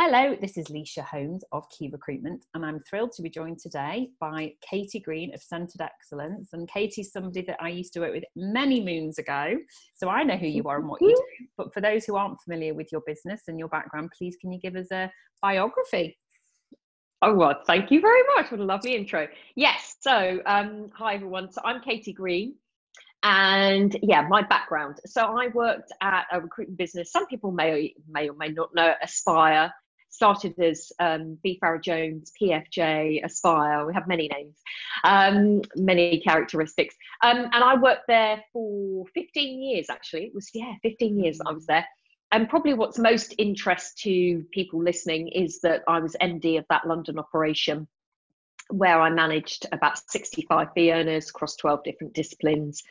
Hello, this is Leisha Holmes of Key Recruitment, and I'm thrilled to be joined today by Katy Green of Centred Excellence. And Katy's somebody that I used to work with many moons ago, so I know who you are and what you do. But for those who aren't familiar with your business and your background, please can you give us a biography? Oh, well, thank you very much. What a lovely intro. Yes, so um, hi everyone. So I'm Katy Green. And yeah, my background. So I worked at a recruitment business. Some people may may or may not know Aspire started as um, B. Farrar Jones, PFJ, Aspire. We have many names, um, many characteristics. Um, and I worked there for 15 years, actually. It was, yeah, 15 years I was there. And probably what's most interest to people listening is that I was MD of that London operation where I managed about 65 fee earners across 12 different disciplines.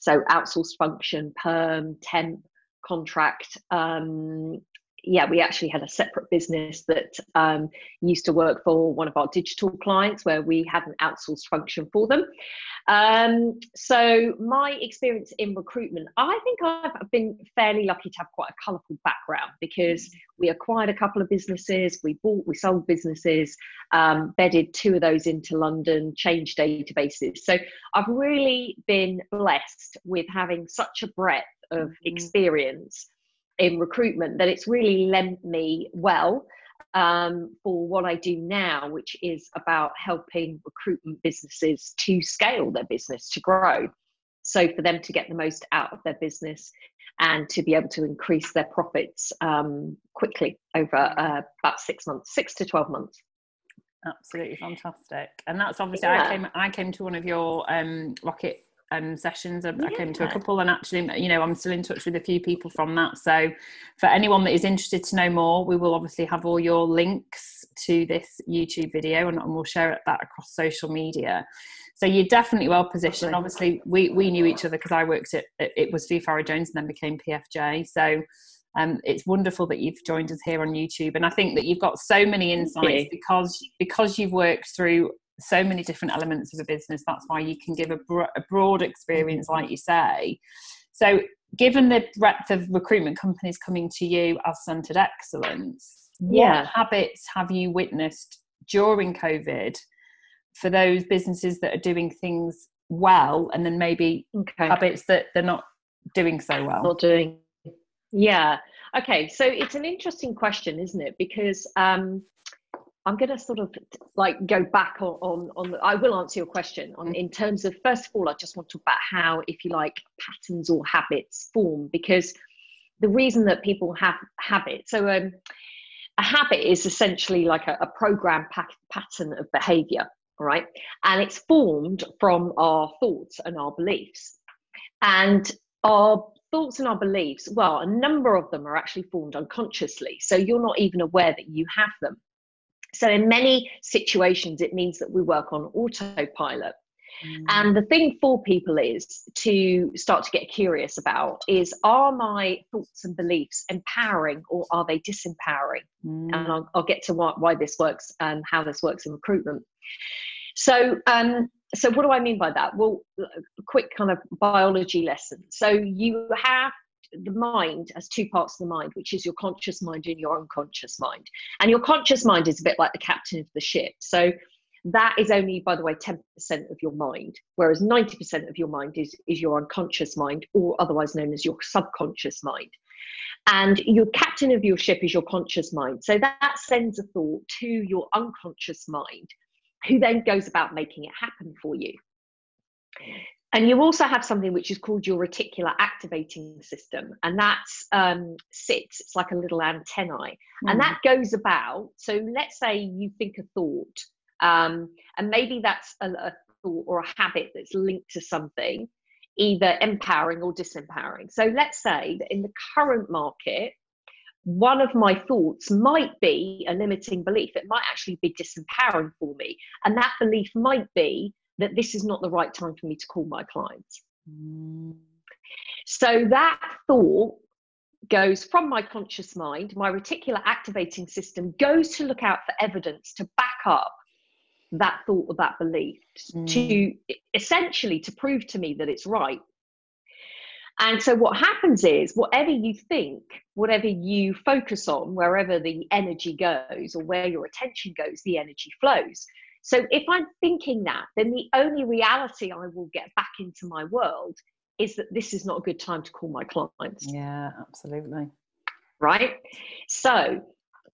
So outsourced function, perm, temp, contract, um, yeah, we actually had a separate business that um, used to work for one of our digital clients where we had an outsourced function for them. Um, so, my experience in recruitment, I think I've been fairly lucky to have quite a colourful background because we acquired a couple of businesses, we bought, we sold businesses, um, bedded two of those into London, changed databases. So, I've really been blessed with having such a breadth of mm-hmm. experience in recruitment that it's really lent me well um, for what I do now, which is about helping recruitment businesses to scale their business, to grow. So, for them to get the most out of their business and to be able to increase their profits um, quickly over uh, about six months, six to 12 months. Absolutely fantastic. And that's obviously, yeah. I came, I came to one of your um, Rocket um, sessions. I, yeah. I, came to a couple, and actually, you know, I'm still in touch with a few people from that. So, for anyone that is interested to know more, we will obviously have all your links to this YouTube video, and, and we'll share that across social media. So you're definitely well positioned. Obviously, we we knew each other because I worked at it was V Farrar Jones and then became PFJ. So. Um, it's wonderful that you've joined us here on YouTube, and I think that you've got so many insights because because you've worked through so many different elements of a business. That's why you can give a, bro- a broad experience, like you say. So, given the breadth of recruitment companies coming to you as centred excellence, yeah. what habits have you witnessed during COVID for those businesses that are doing things well, and then maybe okay. habits that they're not doing so well? Not doing. Yeah. Okay. So it's an interesting question, isn't it? Because um, I'm going to sort of like go back on on, on the, I will answer your question on in terms of first of all I just want to talk about how if you like patterns or habits form because the reason that people have habits so um, a habit is essentially like a, a program pattern of behavior right? And it's formed from our thoughts and our beliefs. And our thoughts and our beliefs well a number of them are actually formed unconsciously so you're not even aware that you have them so, in many situations, it means that we work on autopilot. Mm. And the thing for people is to start to get curious about is are my thoughts and beliefs empowering or are they disempowering? Mm. And I'll, I'll, get to why, why this works and how this works in recruitment. So, um, so what do I mean by that? Well, a quick kind of biology lesson. So you have the mind has two parts of the mind, which is your conscious mind and your unconscious mind. And your conscious mind is a bit like the captain of the ship. So that is only, by the way, 10% of your mind, whereas 90% of your mind is, is your unconscious mind, or otherwise known as your subconscious mind. And your captain of your ship is your conscious mind. So that sends a thought to your unconscious mind, who then goes about making it happen for you. And you also have something which is called your reticular activating system, and that um, sits, it's like a little antennae, mm. and that goes about. So let's say you think a thought, um, and maybe that's a, a thought or a habit that's linked to something, either empowering or disempowering. So let's say that in the current market, one of my thoughts might be a limiting belief. It might actually be disempowering for me. And that belief might be that this is not the right time for me to call my clients. Mm. So that thought goes from my conscious mind, my reticular activating system goes to look out for evidence to back up that thought or that belief mm. to essentially to prove to me that it's right And so what happens is whatever you think, whatever you focus on, wherever the energy goes or where your attention goes, the energy flows. So if I'm thinking that, then the only reality I will get back into my world is that this is not a good time to call my clients. Yeah, absolutely. Right. So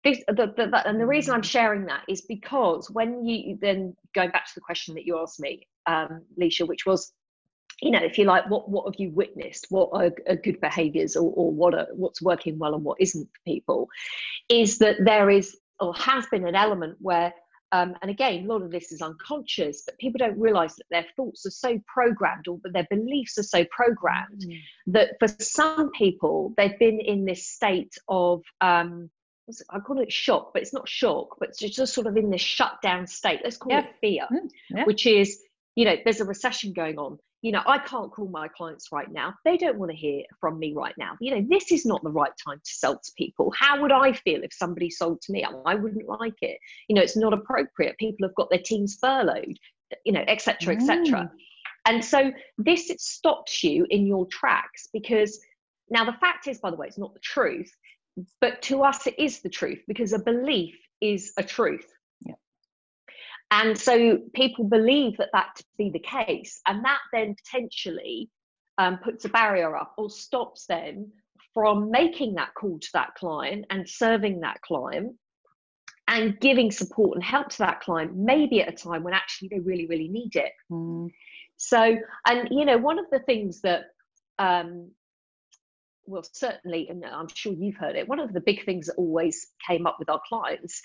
this, the, the, the, and the reason I'm sharing that is because when you then going back to the question that you asked me, um, Leisha, which was, you know, if you like, what what have you witnessed? What are, are good behaviours, or, or what are what's working well and what isn't for people? Is that there is or has been an element where um, and again, a lot of this is unconscious, but people don't realize that their thoughts are so programmed or that their beliefs are so programmed mm. that for some people, they've been in this state of, um, I call it shock, but it's not shock, but it's just sort of in this shutdown state. Let's call yeah. it fear, mm. yeah. which is, you know, there's a recession going on you know, I can't call my clients right now. They don't want to hear from me right now. You know, this is not the right time to sell to people. How would I feel if somebody sold to me? I wouldn't like it. You know, it's not appropriate. People have got their teams furloughed, you know, etc., etc. Mm. And so this it stops you in your tracks because now the fact is, by the way, it's not the truth, but to us it is the truth because a belief is a truth. And so people believe that that to be the case, and that then potentially um, puts a barrier up or stops them from making that call to that client and serving that client and giving support and help to that client, maybe at a time when actually they really, really need it. Mm. So, and you know, one of the things that um, well, certainly, and I'm sure you've heard it, one of the big things that always came up with our clients,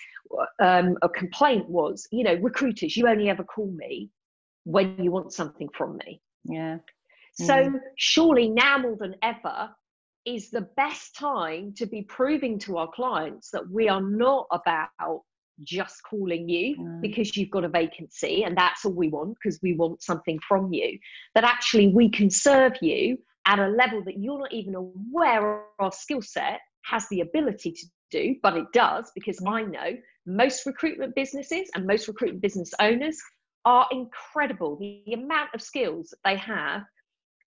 um, a complaint was, you know, recruiters, you only ever call me when you want something from me. Yeah. So mm. surely now more than ever is the best time to be proving to our clients that we are not about just calling you mm. because you've got a vacancy and that's all we want because we want something from you. That actually we can serve you at a level that you're not even aware our skill set has the ability to do, but it does because I know most recruitment businesses and most recruitment business owners are incredible. The, the amount of skills they have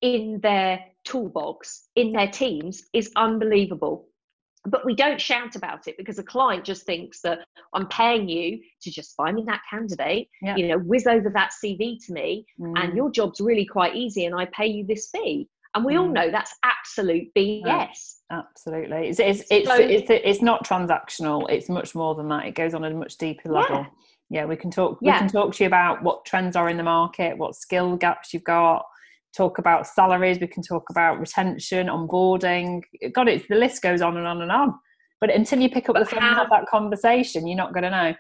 in their toolbox, in their teams, is unbelievable. But we don't shout about it because a client just thinks that I'm paying you to just find me that candidate, yeah. you know, whiz over that CV to me, mm. and your job's really quite easy, and I pay you this fee. And we mm. all know that's absolute BS. absolutely. It's, it's, it's, so, it's, it's, not transactional. It's much more than that. It goes on a much deeper level. Yeah. Yeah, we can talk. Yeah. We can talk to you about what trends are in the market, what skill gaps you've got. Talk about salaries. We can talk about retention, onboarding. God, it's the list goes on and on and on. But until you pick up the phone and have that conversation, you're not going to know.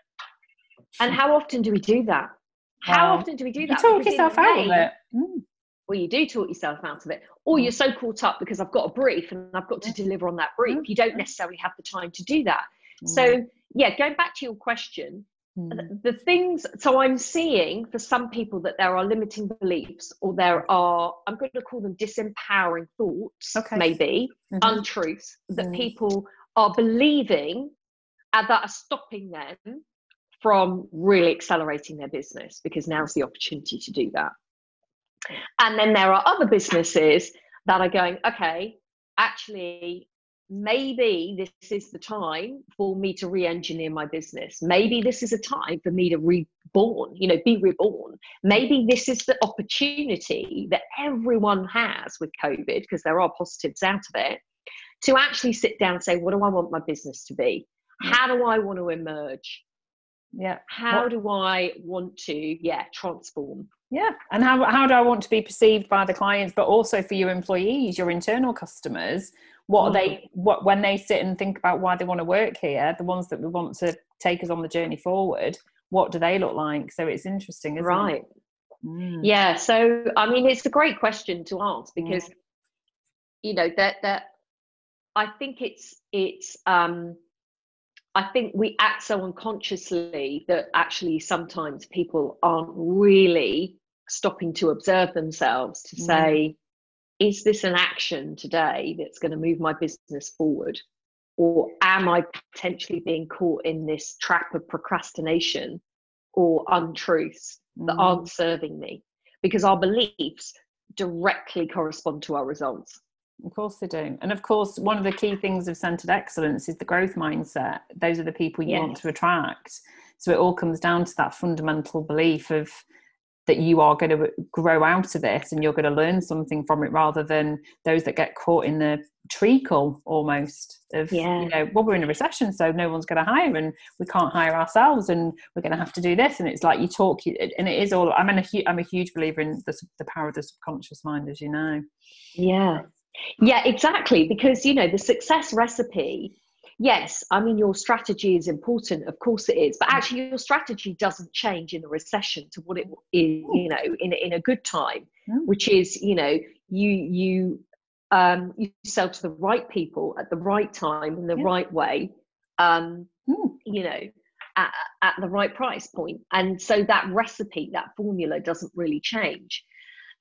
And how often do we do that? How well, often do we do that? You talk yourself out of it. Mm or you do talk yourself out of it, or mm. you're so caught up because I've got a brief and I've got to deliver on that brief. You don't necessarily have the time to do that. So, yeah, going back to your question, mm. the things, so I'm seeing for some people that there are limiting beliefs or there are, I'm going to call them disempowering thoughts, okay. maybe, mm-hmm. untruths that mm. people are believing and that are stopping them from really accelerating their business because now's the opportunity to do that. And then there are other businesses that are going, okay, actually, maybe this is the time for me to re-engineer my business. Maybe this is a time for me to reborn you know be reborn. Maybe this is the opportunity that everyone has with covid because there are positives out of it to actually sit down and say what do i want my business to be? How do i want to emerge? Yeah. How what? do i want to yeah transform yeah and how, how do i want to be perceived by the clients but also for your employees your internal customers what are they mm. what when they sit and think about why they want to work here the ones that we want to take us on the journey forward what do they look like so it's interesting right it? mm. yeah so i mean it's a great question to ask because mm. you know that that i think it's it's um I think we act so unconsciously that actually sometimes people aren't really stopping to observe themselves to mm. say, is this an action today that's going to move my business forward? Or am I potentially being caught in this trap of procrastination or untruths mm. that aren't serving me? Because our beliefs directly correspond to our results. Of course they do. And of course, one of the key things of centred excellence is the growth mindset. Those are the people you yes. want to attract. So it all comes down to that fundamental belief of that you are going to grow out of it and you're going to learn something from it rather than those that get caught in the treacle almost of yeah. you know well we're in a recession so no one's going to hire and we can't hire ourselves and we're going to have to do this. And it's like you talk and it is all i'm a, I'm a huge believer in the, the power of the subconscious mind as you know. Yeah. Yeah exactly because you know the success recipe yes, I mean, your strategy is important, of course it is, but actually, your strategy doesn't change in a recession to what it is, you know, in, in a good time, mm. which is, you know, you, you, um, you sell to the right people at the right time in the yeah. right way, um, mm. you know, at, at the right price point. And so that recipe, that formula doesn't really change.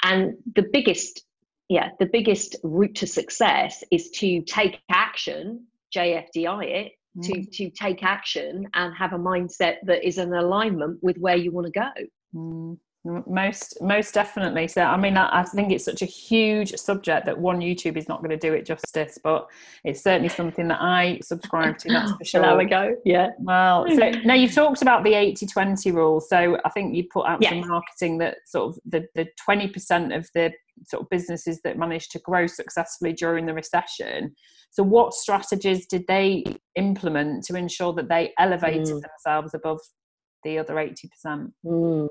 And the biggest yeah, the biggest route to success is to take action JFDI it mm. to to take action and have a mindset that is in alignment with where you want to go. Mm. Most most definitely. So I mean, I, I, think it's such a huge subject that one YouTube is not going to do it justice, but it's certainly something that I subscribe to. That's for sure. There we go. Yeah. Well, so now you've talked about the 80-20 rule. So I think you put out yes. some marketing that sort of the the twenty percent of the sort of businesses that managed to grow successfully during the recession. So, what strategies did they implement to ensure that they elevated mm. themselves above the other 80%? Mm.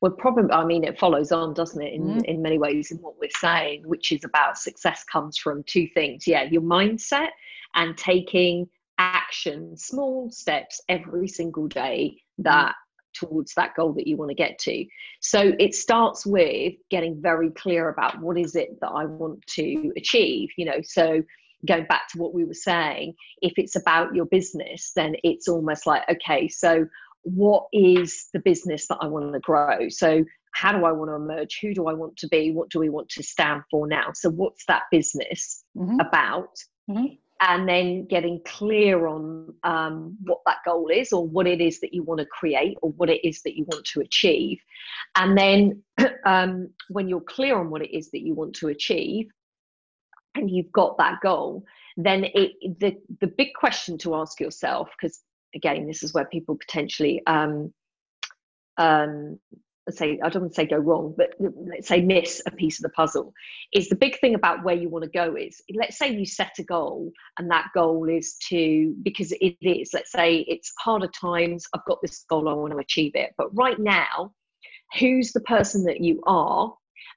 Well, probably, I mean, it follows on, doesn't it, in, mm. in many ways, in what we're saying, which is about success comes from two things. Yeah, your mindset and taking action, small steps every single day that towards that goal that you want to get to. So it starts with getting very clear about what is it that I want to achieve, you know. So going back to what we were saying, if it's about your business, then it's almost like, okay, so what is the business that I want to grow? So how do I want to emerge? Who do I want to be? What do we want to stand for now? So what's that business mm-hmm. about? Mm-hmm and then getting clear on um, what that goal is or what it is that you want to create or what it is that you want to achieve. And then um, when you're clear on what it is that you want to achieve and you've got that goal then it the the big question to ask yourself because again this is where people potentially um, um, say I don't want to say go wrong, but let's say miss a piece of the puzzle, is the big thing about where you want to go is let's say you set a goal and that goal is to because it is, let's say it's harder times, I've got this goal, I want to achieve it. But right now, who's the person that you are?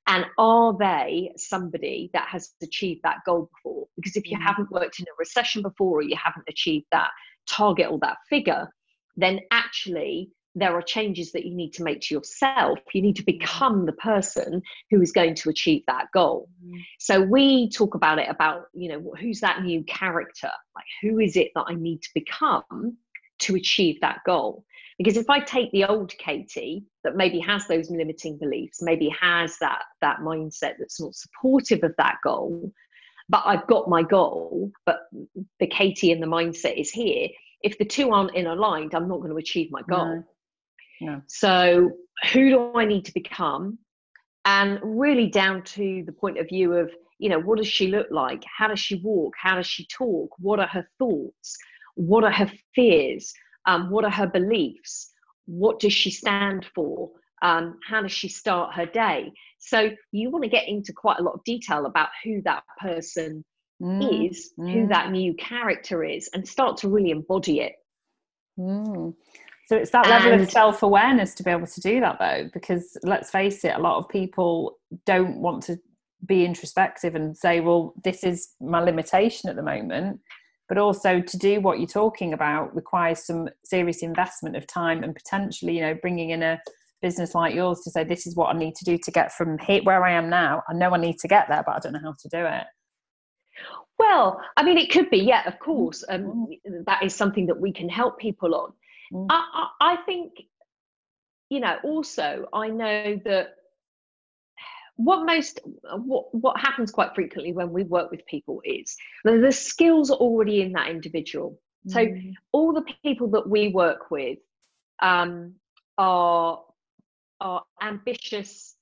And are they somebody that has achieved that goal before? Because if you mm-hmm. haven't worked in a recession before or you haven't achieved that target or that figure, then actually there are changes that you need to make to yourself. You need to become the person who is going to achieve that goal. Mm. So we talk about it about, you know, who's that new character? Like, who is it that I need to become to achieve that goal? Because if I take the old Katy that maybe has those limiting beliefs, maybe has that that mindset that's not supportive of that goal, but I've got my goal, but the Katy and the mindset is here. If the two aren't in aligned, I'm not going to achieve my goal. No. Yeah. So, who do I need to become? And really down to the point of view of, you know, what does she look like? How does she walk? How does she talk? What are her thoughts? What are her fears? Um, what are her beliefs? What does she stand for? Um, how does she start her day? So you want to get into quite a lot of detail about who that person mm. is, mm. who that new character is, and start to really embody it. Mm. So it's that level and, of self awareness to be able to do that, though, because let's face it, a lot of people don't want to be introspective and say, well, this is my limitation at the moment. But also to do what you're talking about requires some serious investment of time and potentially, you know, bringing in a business like yours to say, this is what I need to do to get from here where I am now. I know I need to get there, but I don't know how to do it. Well, I mean, it could be, yeah, of course. Um, mm. that is something that we can help people on. Mm. I, I, I think, you know, also I know that what most what what happens quite frequently when we work with people is the skills are already in that individual. So mm. all the people that we work with um, are are ambitious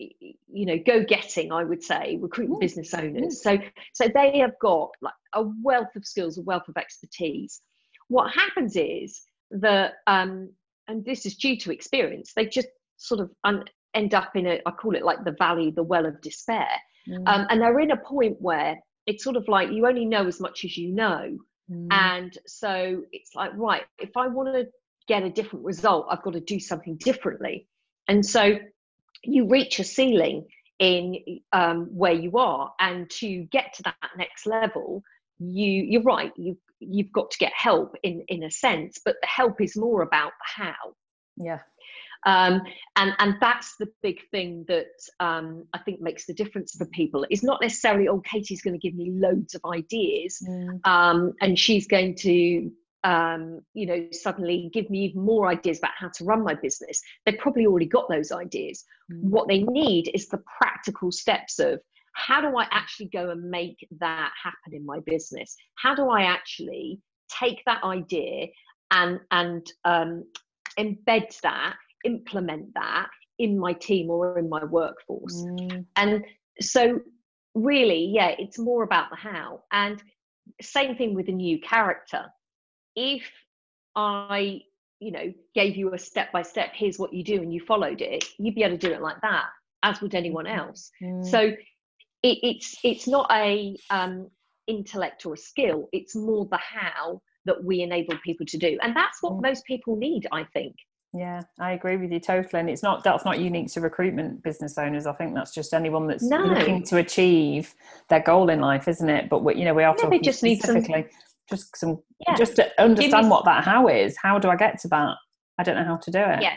you know go getting i would say recruitment business owners. So so they have got like a wealth of skills a wealth of expertise. What happens is that um and this is due to experience they just sort of un- end up in a i call it like the valley the well of despair mm. um, and they're in a point where it's sort of like you only know as much as you know mm. and so it's like right if i want to get a different result i've got to do something differently and so you reach a ceiling in um, where you are and to get to that next level you you're right you you've got to get help in in a sense but the help is more about the how yeah um, and and that's the big thing that um, I think makes the difference for people. It's not necessarily oh Katy's going to give me loads of ideas, mm. um, and she's going to um, you know, suddenly give me even more ideas about how to run my business. They've probably already got those ideas. Mm. What they need is the practical steps of how do I actually go and make that happen in my business? How do I actually take that idea and and um, embed that, implement that in my team or in my workforce? Mm. And so, really, yeah, it's more about the how. And same thing with a new character if I, you know, gave you a step by step, here's what you do, and you followed it, you'd be able to do it like that, as would anyone mm-hmm. else. Mm. So it, it's it's not a um, intellect or a skill; it's more the how that we enable people to do, and that's what most people need, I think. Yeah, I agree with you totally. And it's not that's not unique to recruitment business owners. I think that's just anyone that's no. looking to achieve their goal in life, isn't it? But we, you know, we are yeah, talking just specifically. Some just some yeah. just to understand me, what that how is how do i get to that i don't know how to do it yeah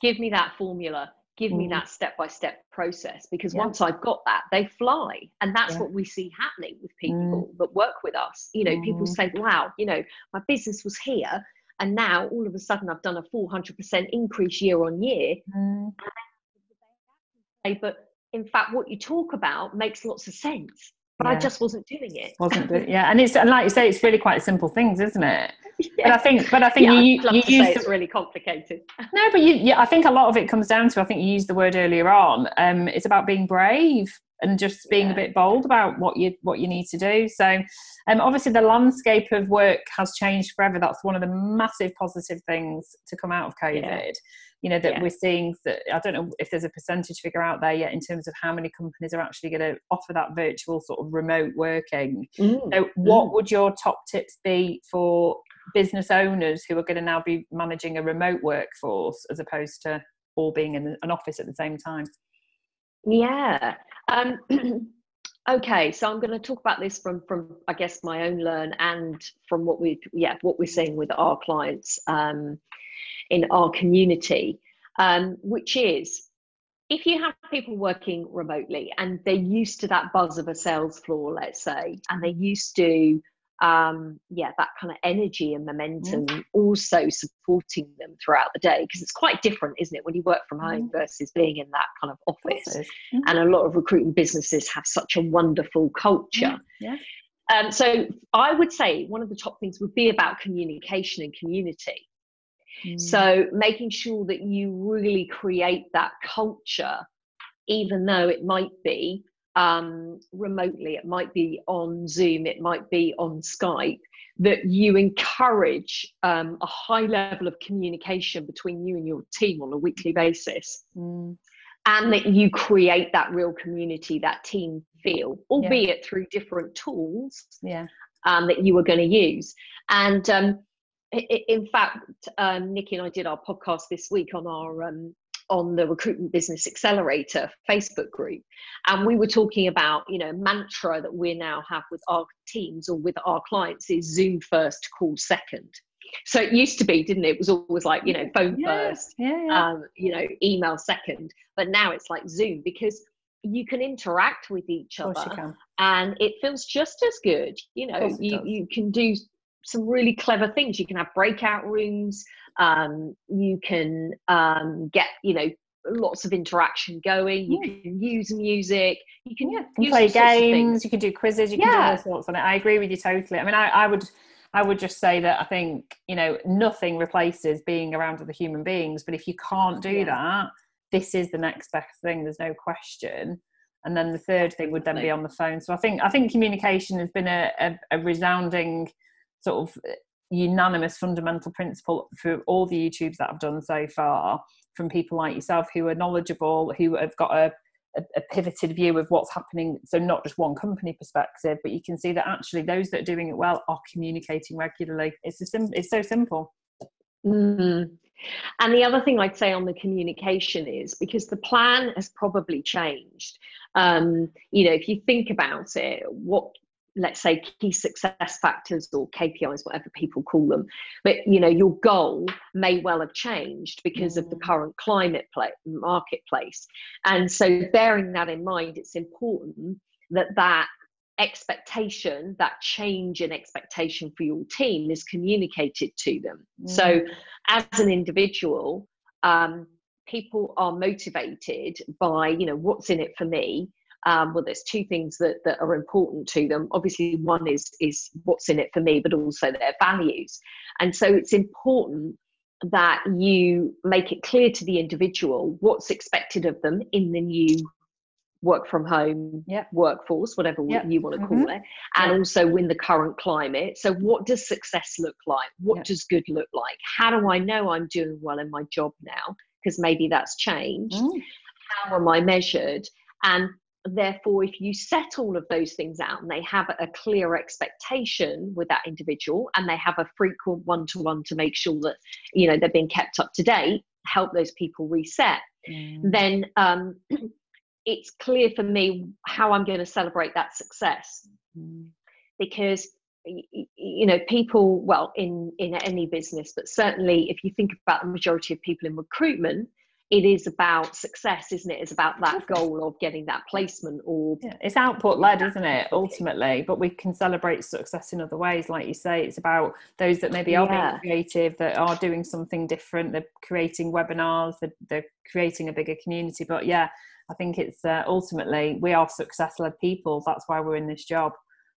give me that formula give mm. me that step by step process because yeah. once i've got that they fly and that's yeah. what we see happening with people mm. that work with us you know mm. people say wow you know my business was here and now all of a sudden i've done a 400% increase year on year mm. but in fact what you talk about makes lots of sense but yeah. I just wasn't doing it. Wasn't doing, yeah, and it's and like you say, it's really quite simple things, isn't it? Yeah. But I think, but I think yeah, you, you use it's really complicated. No, but you, yeah, I think a lot of it comes down to. I think you used the word earlier on. Um, it's about being brave and just being a bit bold about what you what you need to do. So, um, obviously the landscape of work has changed forever. That's one of the massive positive things to come out of COVID. You know that yeah. we're seeing that i don't know if there's a percentage figure out there yet in terms of how many companies are actually going to offer that virtual sort of remote working mm. so what mm. would your top tips be for business owners who are going to now be managing a remote workforce as opposed to all being in an office at the same time yeah um, okay so i'm going to talk about this from from i guess my own learn and from what we yeah what we're seeing with our clients um, in our community, um, which is if you have people working remotely and they're used to that buzz of a sales floor, let's say, and they're used to um, yeah, that kind of energy and momentum mm. also supporting them throughout the day because it's quite different, isn't it, when you work from home mm. versus being in that kind of office. Mm. And a lot of recruiting businesses have such a wonderful culture. Yeah. Um, so I would say one of the top things would be about communication and community. Mm. So making sure that you really create that culture, even though it might be um, remotely, it might be on Zoom, it might be on Skype, that you encourage um, a high level of communication between you and your team on a weekly basis. Mm. And that you create that real community, that team feel, albeit yeah. through different tools yeah. um, that you are going to use. And um, in fact, um, Nikki and I did our podcast this week on our um, on the Recruitment Business Accelerator Facebook group, and we were talking about you know mantra that we now have with our teams or with our clients is Zoom first, call second. So it used to be, didn't it? It was always like you know phone yeah, first, yeah, yeah. Um, you know email second, but now it's like Zoom because you can interact with each other and it feels just as good you know you, you can do some really clever things. You can have breakout rooms. Um, you can um, get, you know, lots of interaction going. You yeah. can use music. You can, yeah, you can play games. You can do quizzes. You can do all sorts on it. I agree with you totally. I mean, I, I would. I would just say that I think you know nothing replaces being around other human beings, but if you can't do yeah. that, this is the next best thing there's no question and then the third thing would then be on the phone so i think i think communication has been a, a, a resounding sort of unanimous fundamental principle for all the youtubes that i've done so far from people like yourself who are knowledgeable who have got a a, a, pivoted view of what's happening. So not just one company perspective but you can see that actually those that are doing it well are communicating regularly. It's a sim- it's so simple. Mm. and the other thing i'd say on the communication is because the plan has probably changed. Um, you know if you think about it what let's say key success factors or KPIs, whatever people call them. But you know, your goal may well have changed because of the mm. current climate play, marketplace. And so, bearing that in mind, it's important that that expectation, that change in expectation for your team, is communicated to them. Mm. So, as an individual. Um, people are motivated by you know what's in it for me um, well there's two things that, that are important to them obviously one is is what's in it for me but also their values and so it's important that you make it clear to the individual what's expected of them in the new work from home yep. workforce whatever yep. you want to call mm-hmm. it and yep. also in the current climate so what does success look like what does good look like how do i know i'm doing well in my job now because maybe that's changed mm. how am i measured and therefore if you set all of those things out and they have a clear expectation with that individual and they have a frequent one-to-one to make sure that you know they're being kept up to date help those people reset mm. then um, it's clear for me how i'm going to celebrate that success mm. because you know people well in in any business but certainly if you think about the majority of people in recruitment it is about success, isn't it? It's about that goal of getting that placement or yeah, it's output led, isn't it? Ultimately, but we can celebrate success in other ways, like you say. It's about those that maybe are yeah. being creative, that are doing something different. They're creating webinars, they're, they're creating a bigger community. But yeah, I think it's uh, ultimately we are success led people. That's why we're in this job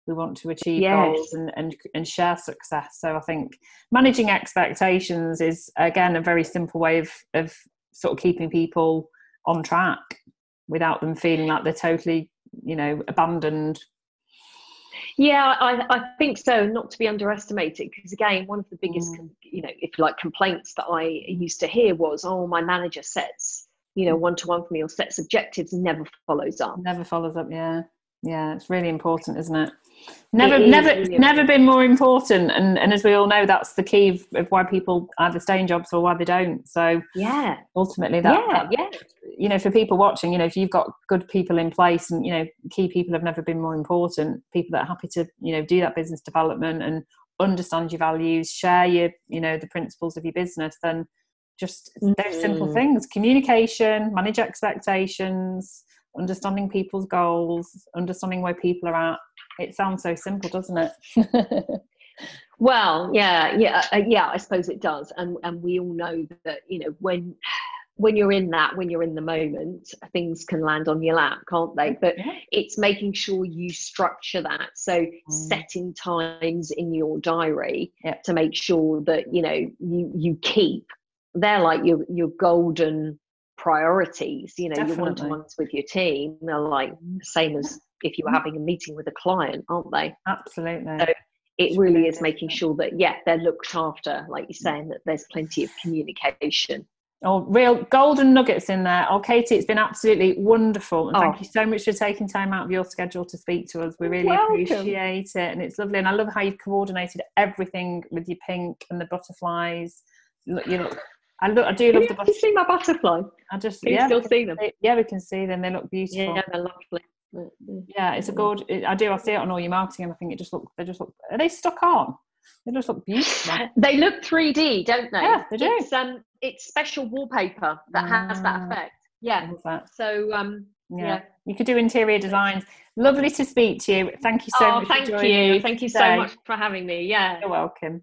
we want to achieve yes. goals and, and and share success so i think managing expectations is again a very simple way of of sort of keeping people on track without them feeling like they're totally you know abandoned. Yeah i, I think so not to be underestimated because again one of the biggest mm. you know if you like complaints that i used to hear was oh my manager sets you know one to one for me or sets objectives and never follows up. Never follows up yeah yeah it's really important isn't it? Never never really never been more important and and as we all know that's the key of, of, why people either stay in jobs or why they don't. So yeah. ultimately that, yeah, that, yeah. you know for people watching you know if you've got good people in place and you know key people have never been more important people that are happy to you know do that business development and understand your values share your you know the principles of your business then just those simple things communication manage expectations understanding people's goals understanding where people are at it sounds so simple, doesn't it? well, yeah, yeah, uh, yeah. I suppose it does, and and we all know that you know when when you're in that, when you're in the moment, things can land on your lap, can't they? But yeah. it's making sure you structure that. So mm. setting times in your diary yeah. to make sure that you know you you keep. They're like your your golden priorities. You know, Definitely. your one to ones with your team are like the same as if you were mm. having a meeting with a client, aren't they? Absolutely. So it really is making sure that yeah, they're looked after, like you're saying, that there's plenty of communication. Oh, real golden nuggets in there. Oh, Katy, it's been absolutely wonderful. And oh. thank you so much for taking time out of your schedule to speak to us. We really Welcome. appreciate it. And it's lovely. And I love how you've coordinated everything with your pink and the butterflies. Look, you look I look. I do love the butterflies. see my butterfly? I just can yeah, you still see them? yeah, we can see them. They look beautiful. Yeah, they're lovely. Yeah, it's a good. I do. I see it on all your marketing, and I think it just look. They just look. Are they stuck on? They just look beautiful. They look 3D, don't they? Yeah, they do. It's, um, it's special wallpaper that has that ah, effect. Yeah. That. So um, yeah. yeah. You could do interior designs. Lovely to speak to you. Thank you so oh, much. Thank you. Thank you so much for having me. Yeah. You're welcome.